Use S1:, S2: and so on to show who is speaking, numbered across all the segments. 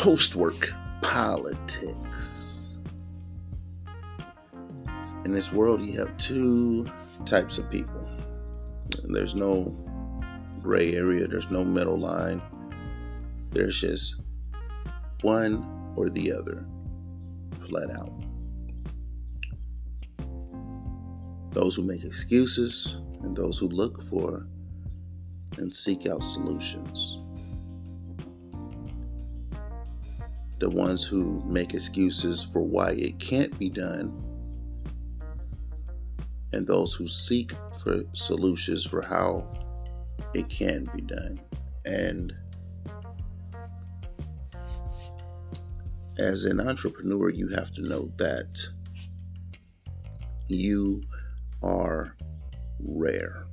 S1: post work politics. In this world, you have two types of people. There's no gray area, there's no middle line. There's just one or the other, flat out. Those who make excuses and those who look for and seek out solutions. The ones who make excuses for why it can't be done, and those who seek for solutions for how it can be done. And as an entrepreneur, you have to know that you are rare.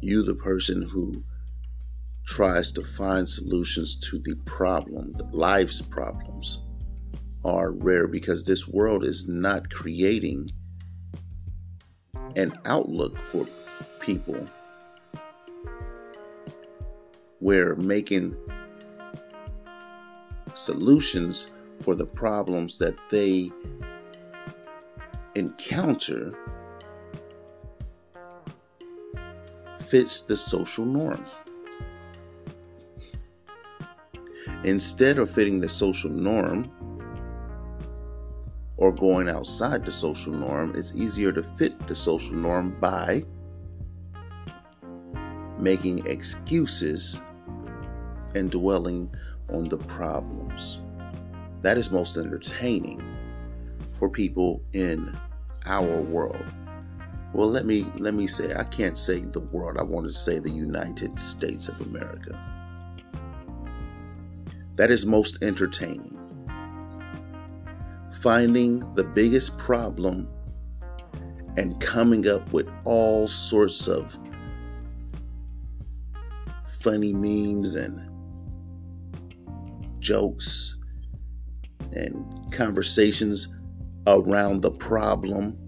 S1: You, the person who tries to find solutions to the problem, life's problems, are rare because this world is not creating an outlook for people where making solutions for the problems that they encounter fits the social norm. Instead of fitting the social norm or going outside the social norm, it's easier to fit the social norm by making excuses and dwelling on the problems. That is most entertaining for people in our world. Well, let me let me say I can't say the world. I want to say the United States of America. That is most entertaining. Finding the biggest problem and coming up with all sorts of funny memes and jokes and conversations around the problem.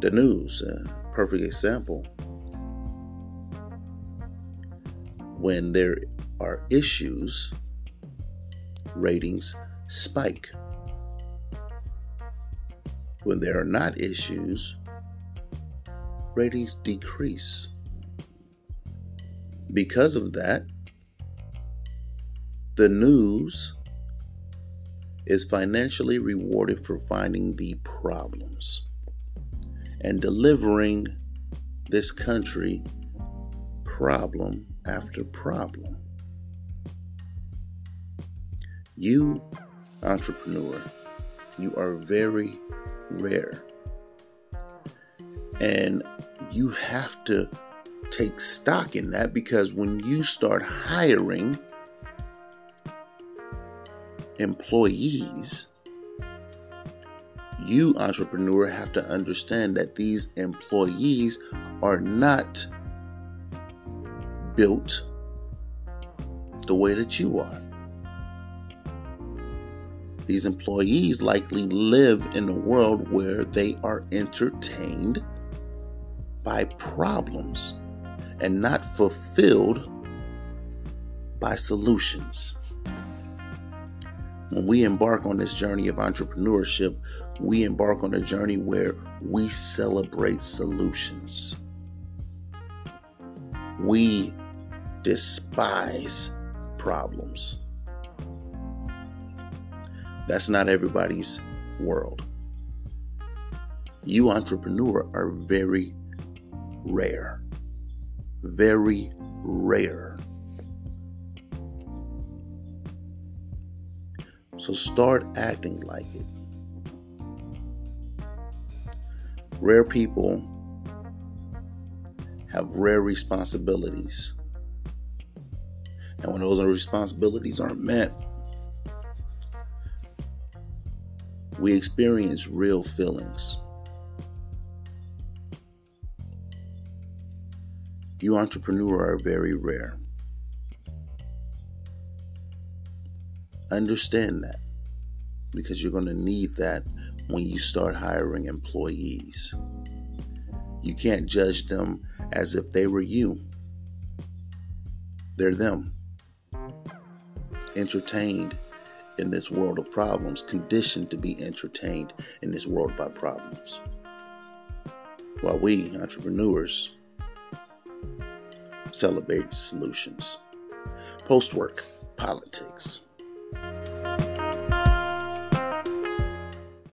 S1: The news, a perfect example. When there are issues, ratings spike. When there are not issues, ratings decrease. Because of that, the news is financially rewarded for finding the problems and delivering this country problem after problem. You, entrepreneur, you are very rare. And you have to take stock in that because when you start hiring employees, you, entrepreneur, have to understand that these employees are not built the way that you are. These employees likely live in a world where they are entertained by problems and not fulfilled by solutions. When we embark on this journey of entrepreneurship, we embark on a journey where we celebrate solutions. We despise problems. That's not everybody's world. You entrepreneur are very rare very rare. So start acting like it. Rare people have rare responsibilities. And when those responsibilities aren't met, we experience real feelings. You entrepreneurs are very rare. Understand that because you're going to need that when you start hiring employees. You can't judge them as if they were you. They're them. Entertained in this world of problems, conditioned to be entertained in this world by problems. While we, entrepreneurs, celebrate solutions. Postwork, politics.